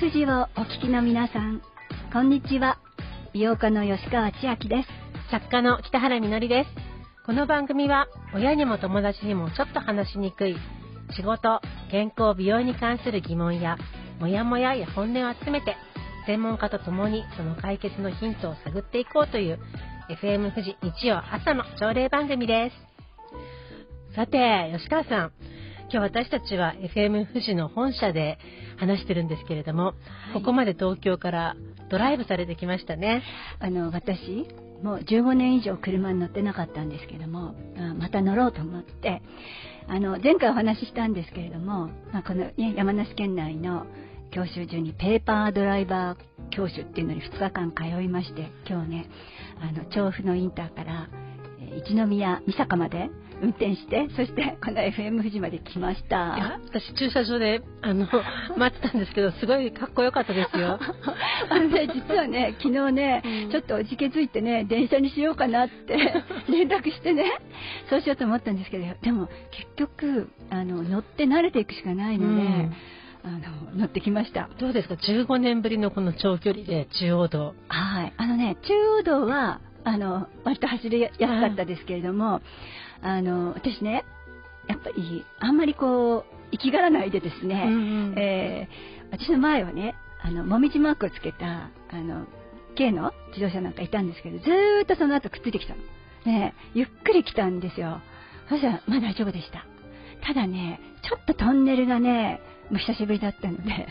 富士をお聞きの皆さん、こんにちは。美容家の吉川千秋です。作家の北原みのりです。この番組は親にも友達にもちょっと話しにくい仕事、健康、美容に関する疑問やモヤモヤや本音を集めて専門家と共にその解決のヒントを探っていこうという FM 富士日曜朝の朝礼番組です。さて、吉川さん、今日私たちは FM 富士の本社で話してるんですけれども、はい、ここまで東京からドライブされてきましたね。あの、私、もう15年以上車に乗ってなかったんですけども、また乗ろうと思って、あの、前回お話ししたんですけれども、まあ、この、ね、山梨県内の教習所にペーパードライバー教習っていうのに2日間通いまして、今日ね、あの、調布のインターから、一宮三坂まで運転してそしてこの FM 富士まで来ました。私駐車場であの 待ってたんですけどすごいかっこよかったですよ。あのね実はね昨日ね、うん、ちょっとおじけづいてね電車にしようかなって 連絡してねそうしようと思ったんですけどでも結局あの乗って慣れていくしかないので、うん。あの乗ってきました。どうですか？15年ぶりのこの長距離で中央道。はい。あのね中央道はあの割と走りやすかったですけれども、あの私ねやっぱりあんまりこう生きがらないでですね、うんうん、えー、私の前はねあのもみじマークをつけたあの軽の自動車なんかいたんですけどずーっとその後くっついてきたの。ねゆっくり来たんですよ。そしたらまあ大丈夫でした。ただね、ちょっとトンネルがね、もう久しぶりだったので、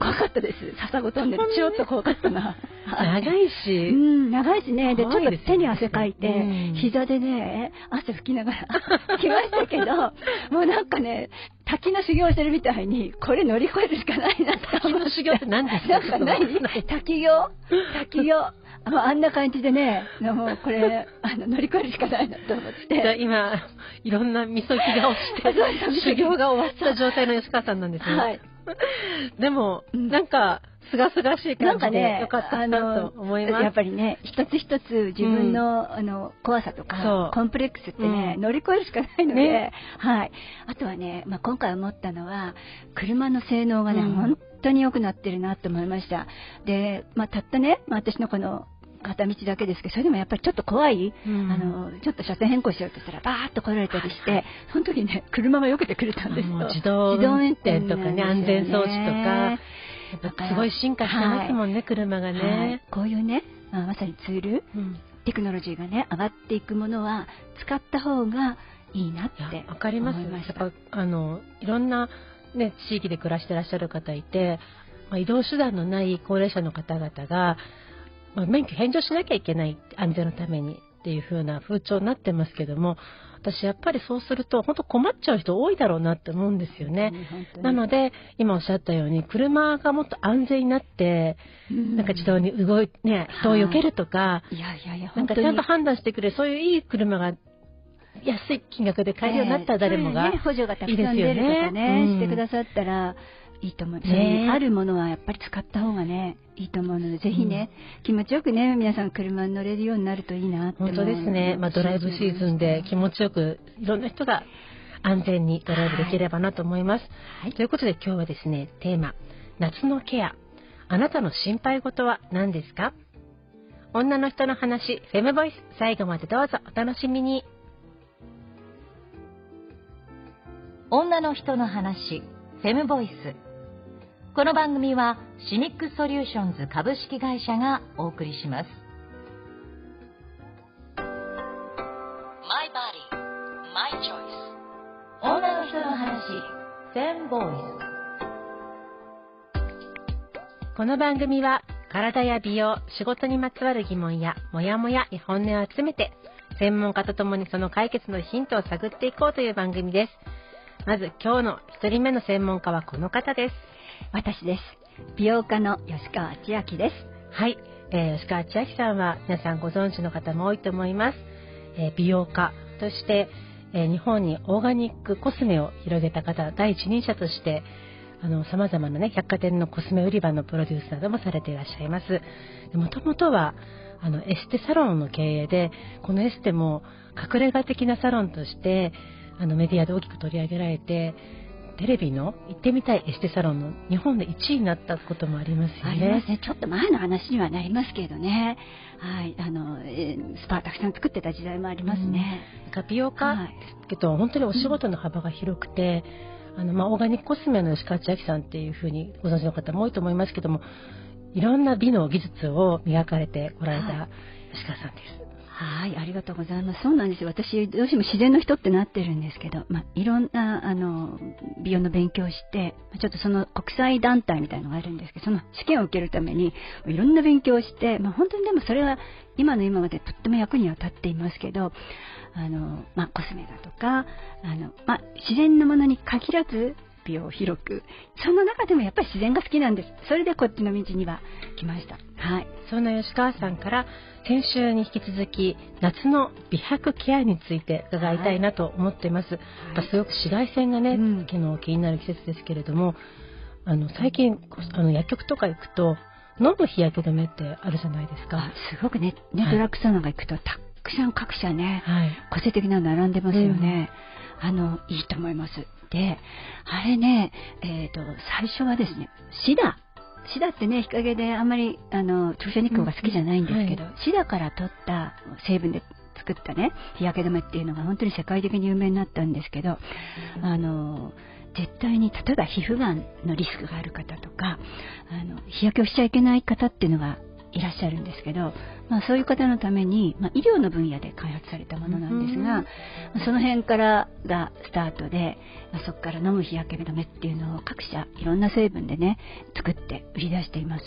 怖かったです。笹子トンネル、ちょっと怖かったな。長いし。うん、長いしね。で、ちょっと手に汗かいて、膝でね、汗拭きながら 来ましたけど、もうなんかね、滝の修行してるみたいに、これ乗り越えるしかないな滝の修行って何ですか？なんか何滝行？滝行？あんな感じでね、もうこれ、あの乗り越えるしかないなと思って。今、いろんなみそぎが落ちて、修行が終わった状態の吉川さんなんですね。はい。でも、なんか、すがすがしい感じでよかったなと思います。やっぱりね、一つ一つ自分の、うん、あの怖さとかコンプレックスってね、うん、乗り越えるしかないので、ね、はい。あとはね、まあ、今回思ったのは車の性能がね、うん、本当に良くなってるなと思いました。で、まあ、たったね、まあ、私のこの片道だけですけど、それでもやっぱりちょっと怖い、うん、あの、ちょっと車線変更しようとしたら、バーッと来られたりして、その時ね、車が避けてくれたんですよ。自動運転とかね、安全装置とか、すごい進化してますもんね、はい、車がね、はい、こういうね、まあ、まさにツール、うん、テクノロジーがね、上がっていくものは、使った方がいいなってわかります。やっぱあのいろんな、ね、地域で暮らしてらっしゃる方いて、まあ、移動手段のない高齢者の方々がまあ、免許返上しなきゃいけない安全のためにっていう風な風潮になってますけども私やっぱりそうすると本当困っちゃう人多いだろうなって思うんですよね。なので今おっしゃったように車がもっと安全になって、うん、なんか自動に動いね人を避けるとか、いやいやいやなんかちゃんと判断してくれそういういい車が安い金額で買えるようになったら誰もが、ね、補助がたくさん出るとかね、してくださったらいいと思う。ね、あるものはやっぱり使った方がね、いいと思うので、ぜひね、うん、気持ちよくね、皆さん車に乗れるようになるといいなって本当ですね。まあ、ドライブシーズンで気持ちよく、いろんな人が安全にドライブできればなと思います。はい、ということで今日はですね、テーマ、夏のケア。あなたの心配事は何ですか？女の人の話、フェムボイス、最後までどうぞお楽しみに。女の人の話、フェムボイス。この番組はシニックソリューションズ株式会社がお送りします。My body, my choice. 女の人の話、フェムボイス。この番組は体や美容、仕事にまつわる疑問やモヤモヤ本音を集めて専門家とともにその解決のヒントを探っていこうという番組です。まず今日の1人目の専門家はこの方です。私です。美容家の吉川千秋です。はい、えー、吉川千秋さんは皆さんご存知の方も多いと思います。えー、美容家として、えー、日本にオーガニックコスメを広げた方、第一人者として、あの、様々なね、百貨店のコスメ売り場のプロデュースなどもされていらっしゃいます。もともとは、あの、エステサロンの経営で、このエステも隠れ家的なサロンとして、あの、メディアで大きく取り上げられて、テレビの行ってみたいエステサロンの日本で1位になったこともありますよね。ありますね。ちょっと前の話にはなりますけどね。はい。あの、えー、スパーたくさん作ってた時代もありますね。うん、美容家ですけど、はい、本当にお仕事の幅が広くて、うん、あの、まあ、オーガニックコスメの吉川千明さんっていうふうにご存知の方も多いと思いますけども、いろんな美の技術を磨かれてこられた吉川さんです。はい、はいありがとうございます。そうなんですよ。私、どうしても自然の人ってなってるんですけど、まあ、いろんな、あの、美容の勉強をして、ちょっとその国際団体みたいのがあるんですけど、その試験を受けるために、いろんな勉強をして、まあ、本当にでもそれは、今の今までとっても役には立っていますけど、あの、まあ、コスメだとか、あの、まあ、自然のものに限らず、美を広くその中でもやっぱり自然が好きなんです。それでこっちの道には来ました。はい。そんな吉川さんから先週に引き続き夏の美白ケアについて伺いたいなと思っています、はい、すごく紫外線がね、うん、気になる季節ですけれどもあの最近あの薬局とか行くと飲む日焼け止めってあるじゃないですか。すごくねねドラッグストアなんか行くとたくさん各社ね、はい、個性的なの並んでますよね、うん、あのいいと思いますで、あれね、えっ、ー、と、最初はですね、シダ。シダってね、日陰であんまり、あの、直射日光が好きじゃないんですけど、うんはい、シダから取った成分で作ったね、日焼け止めっていうのが本当に世界的に有名になったんですけど、あの、絶対に例えば皮膚がんのリスクがある方とかあの日焼けをしちゃいけない方っていうのがいらっしゃるんですけど、まあ、そういう方のために、まあ、医療の分野で開発されたものなんですが、その辺からがスタートで、まあ、そこから飲む日焼け止めっていうのを各社いろんな成分でね作って売り出しています。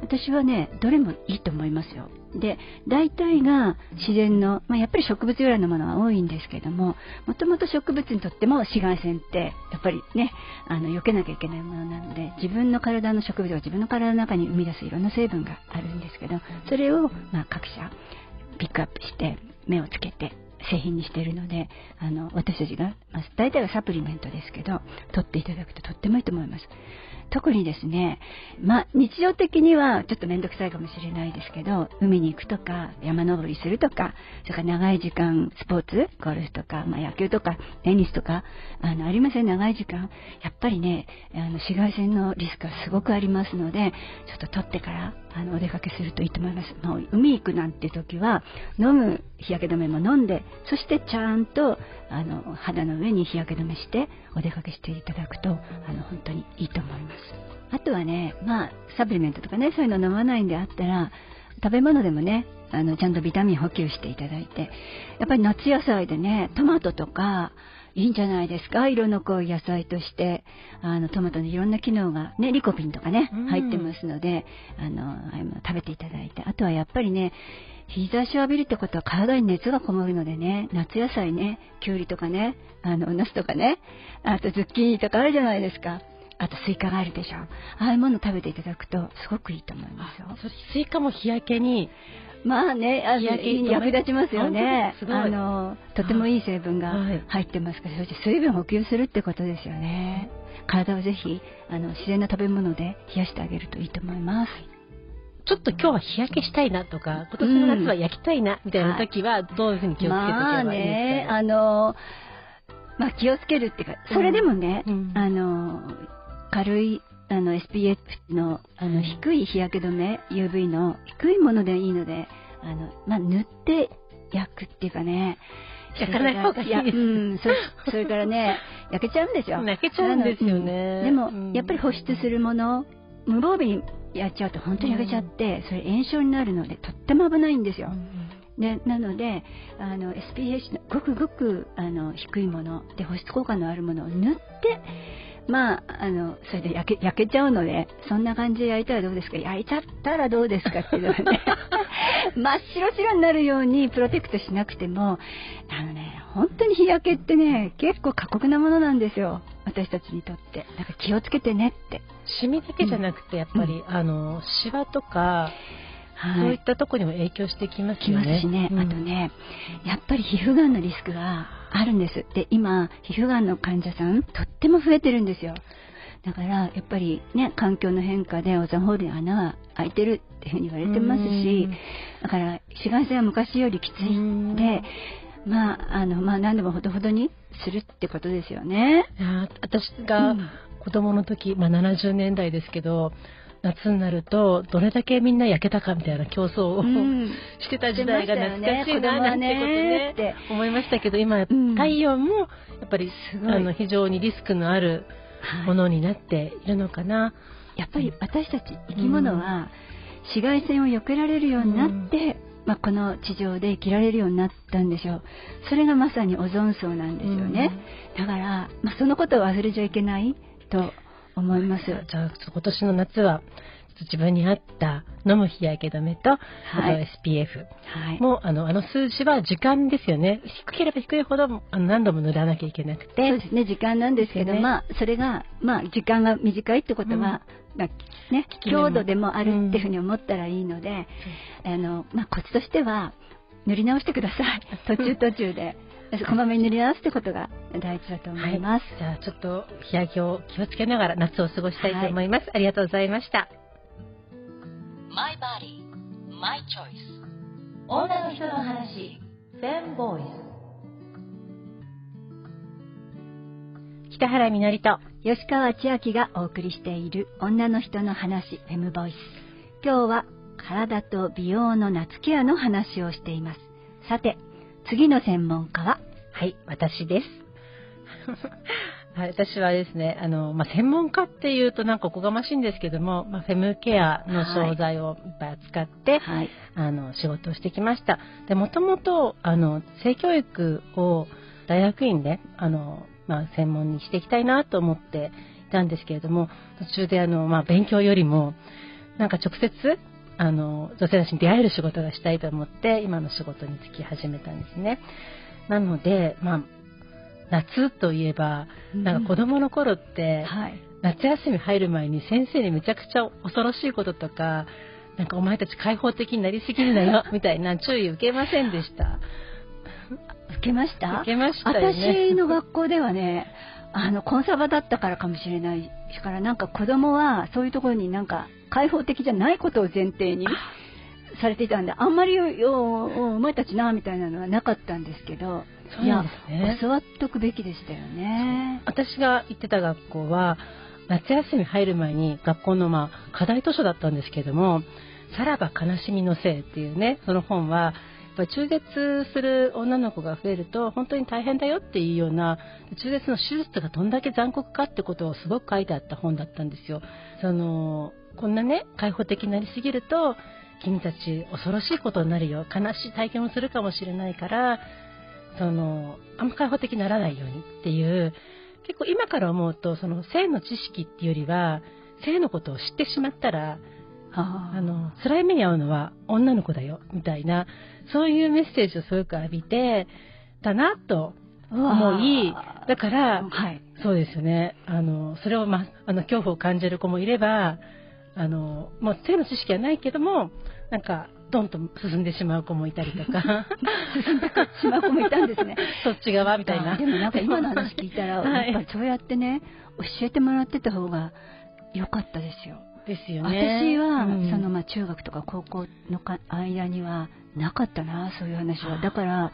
私はねどれもいいと思いますよ。で大体が自然の、まあ、やっぱり植物由来のものが多いんですけどももともと植物にとっても紫外線ってやっぱりねあの避けなきゃいけないものなので自分の体の植物が自分の体の中に生み出すいろんな成分があるんですけどそれを、まあ、各社ピックアップして目をつけて製品にしているのであの私たちが、まあ、大体はサプリメントですけど取っていただくととってもいいと思います。特にですね、まあ、日常的にはちょっと面倒くさいかもしれないですけど海に行くとか山登りするとかそれから長い時間スポーツゴルフとか、まあ、野球とかテニスとかあのありません長い時間。やっぱりねあの紫外線のリスクがすごくありますのでちょっと取ってからあのお出かけするといいと思います。もう海行くなんて時は飲む日焼け止めも飲んでそしてちゃんとあの肌の上に日焼け止めしてお出かけしていただくとあの本当にいいと思います。あとはね、まあ、サプリメントとかね、そういうの飲まないんであったら、食べ物でもね、あの、ちゃんとビタミン補給していただいて、やっぱり夏野菜でね、トマトとか、いいんじゃないですか？色の濃い野菜として。あのトマトのいろんな機能が、ね、リコピンとかね入ってますので、あの食べていただいて。あとはやっぱりね日差しを浴びるってことは体に熱がこもるのでね夏野菜ねきゅうりとかねあのナスとかねあとズッキーニとかあるじゃないですかあとスイカがあるでしょ。ああいうもの食べていただくとすごくいいと思いますよ。スイカも日焼けに。まあね、あの役立ちますよね。あのとてもいい成分が入ってますから、そして水分補給するってことですよね。体をぜひあの自然な食べ物で冷やしてあげるといいと思います。ちょっと今日は日焼けしたいなとか、今年の夏は焼きたいなみたいな時は、どういうふうに気をつけておけばいいですか、まあね、あの、まあ気をつけるっていうか、それでもね、うん、あの、軽いあの SPF のあの低い日焼け止め UV の低いものでいいのであの、まあ、塗って焼くっていうかね 焼かない方がいいです。うん、そ それからね、焼けちゃうんですよ。焼けちゃうんですよね。でも、やっぱり保湿するもの、無防備にやっちゃうと本当に焼けちゃって、それ炎症になるので、とっても危ないんですよ。でなのであの SPH のごくごくあの低いもので保湿効果のあるものを塗ってまあ、あの、それで焼け、焼けちゃうので、そんな感じで焼いたらどうですか？焼いちゃったらどうですかっていうのはね、真っ白白になるようにプロテクトしなくても、あのね、本当に日焼けってね、結構過酷なものなんですよ。私たちにとって。だから気をつけてねって。シミだけじゃなくて、やっぱり、うん、あの、シワとか、はい、そういったとこにも影響してきますよね。きますしね、うん、あとね、やっぱり皮膚がんのリスクがあるんです。で、今、皮膚がんの患者さん、とっても増えてるんですよ。だから、やっぱりね、環境の変化でオゾンホールに穴が開いてるっていうふうに言われてますし、だから、紫外線は昔よりきついで、まあ、あの、まあ、何でもほどほどにするってことですよね。私が子供の時、まあ、70年代ですけど、夏になるとどれだけみんな焼けたかみたいな競争を、うん、してた時代が懐かしいななんてことね。って思いましたけど今、太陽もやっぱりあの非常にリスクのあるものになっているのかな。やっぱり私たち生き物は紫外線を避けられるようになって、まあ、この地上で生きられるようになったんでしょう。それがまさにオゾン層なんですよね、だから、まあ、そのことを忘れちゃいけないと思います。じゃあ今年の夏は自分に合った飲む日焼け止めと、はい、SPF、はい、もうあのあの数字は時間ですよね。低ければ低いほどあの何度も塗らなきゃいけなくて。そうですね。時間なんですけど、ね、まあそれがまあ時間が短いってことは、うん、まあ、ね強度でもあるっていうふうに思ったらいいので、うん、あのまあコツとしては塗り直してください。途中途中で。こまめに塗り直すってことが大事だと思います、はい、じゃあちょっと日焼けを気をつけながら夏を過ごしたいと思います、はい、ありがとうございました。My Body, My Choice. 女の人の話フェンボイス。北原みのりと吉川千秋がお送りしている女の人の話フェムボイス。今日は体と美容の夏ケアの話をしています。さて次の専門家は？はい私です。はい、私はですね、あの、まあ、専門家っていうとなんかおこがましいんですけども、まあ、フェムケアの商材をいっぱい扱って、はい、あの、仕事をしてきました。で、もともと、あの、性教育を大学院で、あの、まあ、専門にしていきたいなと思っていたんですけれども、途中であの、まあ、勉強よりも、なんか直接、あの、女性たちに出会える仕事がしたいと思って、今の仕事に就き始めたんですね。なので、まあ、夏といえば、なんか子供の頃って、はい、夏休み入る前に先生にめちゃくちゃ恐ろしいこととか、なんかお前たち開放的になりすぎるなよ、みたいな注意受けませんでした？受けました？受けましたよね。私の学校ではね、あの、コンサバだったからかもしれないから、なんか子供はそういうところになんか開放的じゃないことを前提にされていたんで、あんまりお前たちな、みたいなのはなかったんですけど、そうですね。教わっとくべきでしたよね。私が行ってた学校は、夏休み入る前に学校のまあ課題図書だったんですけども、さらば悲しみのせいっていうね、その本は、やっぱ中絶する女の子が増えると本当に大変だよっていうような中絶の手術がどんだけ残酷かってことをすごく書いてあった本だったんですよ。そのこんなね開放的になりすぎると君たち恐ろしいことになるよ。悲しい体験をするかもしれないからそのあんま開放的にならないようにっていう結構今から思うとその性の知識っていうよりは性のことを知ってしまったらあの辛い目に遭うのは女の子だよみたいなそういうメッセージをすごく浴びてたなと思いだから、はい、そうですよね。あのそれを、ま、あの恐怖を感じる子もいればあのもう性の知識はないけどもなんかドンと進んでしまう子もいたりとか。進んでしまう子もいたんですね。そっち側みたいな。でもなんか今の話聞いたら、はい、やっぱそうやってね教えてもらってた方が良かったですよですよね。私は、うん、そのまあ中学とか高校の間にはなかったなそういう話は。だから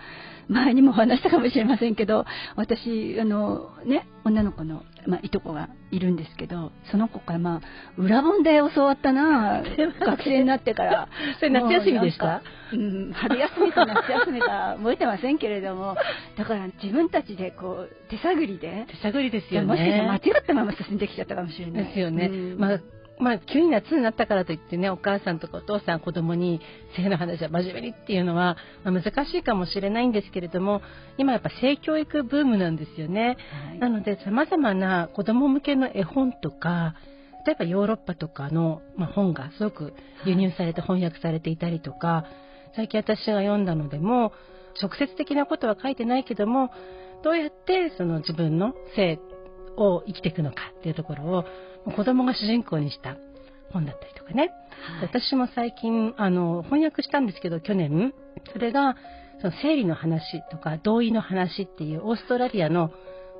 前にも話したかもしれませんけど 私あのね女の子の、まあ、いとこがいるんですけどその子からまあ裏本で教わったな 学生になってから。それ夏休みでした？うん、春休みと夏休みか覚えてませんけれどもだから自分たちでこう手探りで手探りですよね。もしかしたら間違ったまま進んできちゃったかもしれない。ですよね、うん、まあまあ、急に夏になったからといってね、お母さんとかお父さん、子供に性の話は真面目にっていうのは、まあ、難しいかもしれないんですけれども、今やっぱ性教育ブームなんですよね。はい、なので、様々な子供向けの絵本とか、例えばヨーロッパとかの、まあ、本がすごく輸入されて翻訳されていたりとか、最近私が読んだのでも、直接的なことは書いてないけども、どうやってその自分の性を生きていくのかっていうところを子供が主人公にした本だったりとかね、はい、私も最近あの翻訳したんですけど去年。それがその生理の話とか同意の話っていうオーストラリアの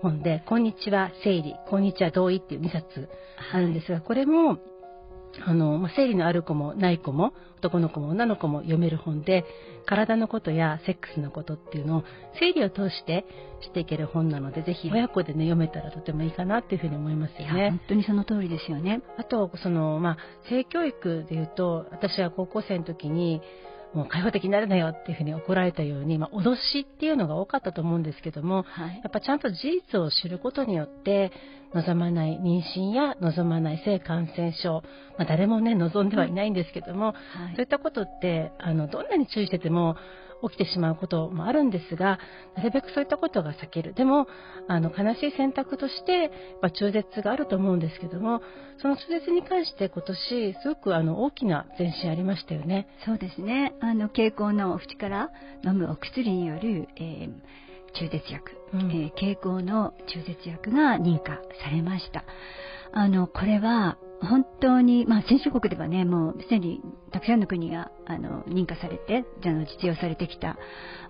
本で「こんにちは生理」「こんにちは同意」っていう2冊あるんですが、これもあの、まあ、生理のある子もない子も、男の子も女の子も読める本で、体のことやセックスのことっていうのを生理を通してしていける本なので、ぜひ親子でね、読めたらとてもいいかなっていうふうに思いますよね。本当にその通りですよね。あと、その、まあ、性教育で言うと、私は高校生の時に、もう開放的になるなよっていうふうに怒られたように、まあ、脅しっていうのが多かったと思うんですけども、はい、やっぱちゃんと事実を知ることによって、望まない妊娠や望まない性感染症、まあ、誰もね、望んではいないんですけども、はい、そういったことって、あの、どんなに注意してても、起きてしまうこともあるんですが、なるべくそういったことが避ける。でも、あの、悲しい選択として、まあ、中絶があると思うんですけども、その中絶に関して今年、すごくあの、大きな前進ありましたよね。そうですね。あの、経口の口から飲むお薬による、えー中絶薬、うん、えー、経口の中絶薬が認可されました。あの、これは本当に、まあ、先進国ではね、もうすでにたくさんの国があの認可されて、あの実用されてきた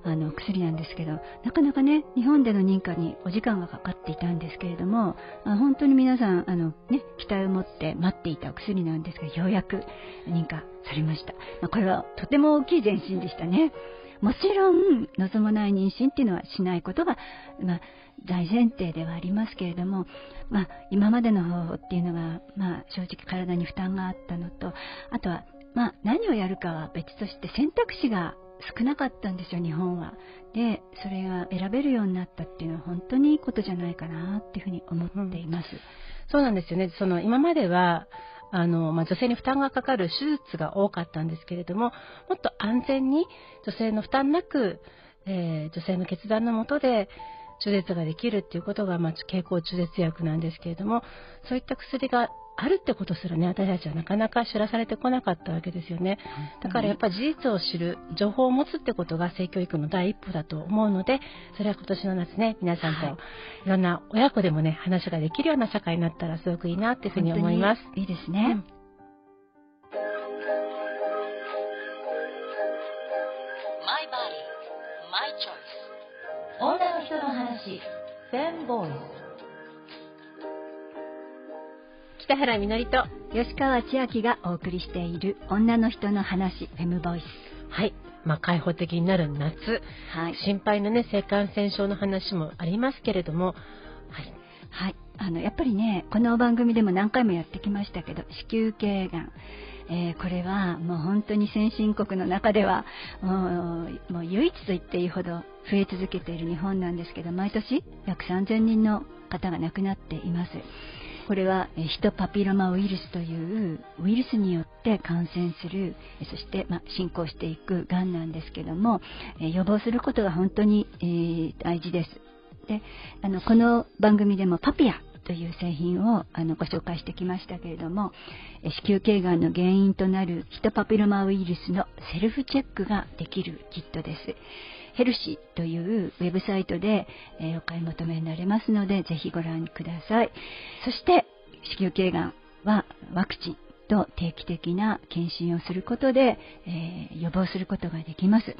あの薬なんですけど、なかなかね、日本での認可にお時間がかかっていたんですけれども、あ本当に皆さんあの、ね、期待を持って待っていたお薬なんですが、ようやく認可されました。まあ、これはとても大きい前進でしたね。もちろん望まない妊娠っていうのはしないことが、まあ、大前提ではありますけれども、まあ、今までの方法っていうのが、まあ、正直体に負担があったのとあとは、まあ、何をやるかは別として選択肢が少なかったんですよ日本は。でそれが選べるようになったっていうのは本当にいいことじゃないかなっていうふうに思っています。うん、そうなんですよねその今まではあの、まあ、女性に負担がかかる手術が多かったんですけれども、もっと安全に女性の負担なく、えー、女性の決断のもとで中絶ができるっていうことが、まあ、経口中絶薬なんですけれども、そういった薬があるってことすらね、私たちはなかなか知らされてこなかったわけですよね。だからやっぱ事実を知る、情報を持つってことが性教育の第一歩だと思うので、それは今年の夏ね、皆さんといろんな親子でもね、話ができるような社会になったらすごくいいなっていうふうに思います。いいですね。うん女の人の話、フェンボイ北原みのりと吉川千秋がお送りしている女の人の話フェムボイス。はい。まあ、開放的になる夏、はい、心配な、ね、性感染症の話もありますけれども、はい、はい、あのやっぱりねこの番組でも何回もやってきましたけど子宮頸がん。えー、これはもう本当に先進国の中ではもうもう唯一と言っていいほど増え続けている日本なんですけど毎年約3000人の方が亡くなっています。これはヒトパピロマウイルスというウイルスによって感染するそして、ま進行していくがんなんですけども予防することが本当に、え、大事です。であのこの番組でもパピアという製品をあのご紹介してきましたけれども子宮頸がんの原因となるヒトパピロマウイルスのセルフチェックができるキットです。ヘルシーというウェブサイトで、え、お買い求めになれますので、ぜひご覧ください。そして、子宮頸がんはワクチンと定期的な検診をすることで、えー、予防することができます。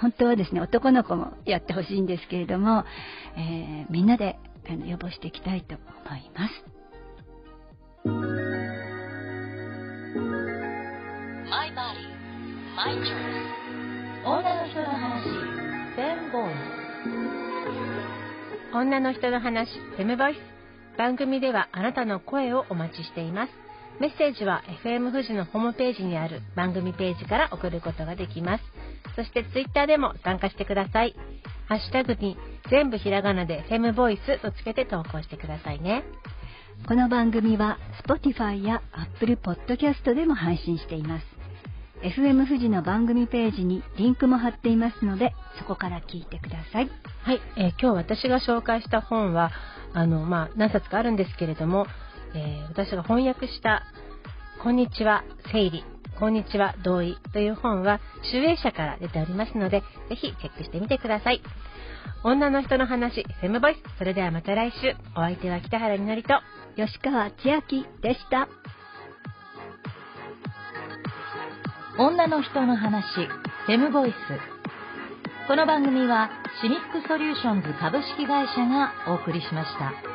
本当はですね、男の子もやってほしいんですけれども、えー、みんなであの予防していきたいと思います。My body, my 女の人の話フェムボイス。番組ではあなたの声をお待ちしています。メッセージは FM 富士のホームページにある番組ページから送ることができます。そしてツイッターでも参加してください。ハッシュタグに全部ひらがなでフェムボイスとつけて投稿してくださいね。この番組は Spotify や Apple Podcast でも配信しています。FM 富士の番組ページにリンクも貼っていますので、そこから聞いてください。はい、えー、今日私が紹介した本は、あの、まあ、何冊かあるんですけれども、えー、私が翻訳した、こんにちは、生理、こんにちは、同意という本は、集英社から出ておりますので、ぜひチェックしてみてください。女の人の話、フェムボイス。それではまた来週。お相手は北原みのりと、吉川千秋でした。女の人の話、フェムボイス。この番組はシミックソリューションズ株式会社がお送りしました。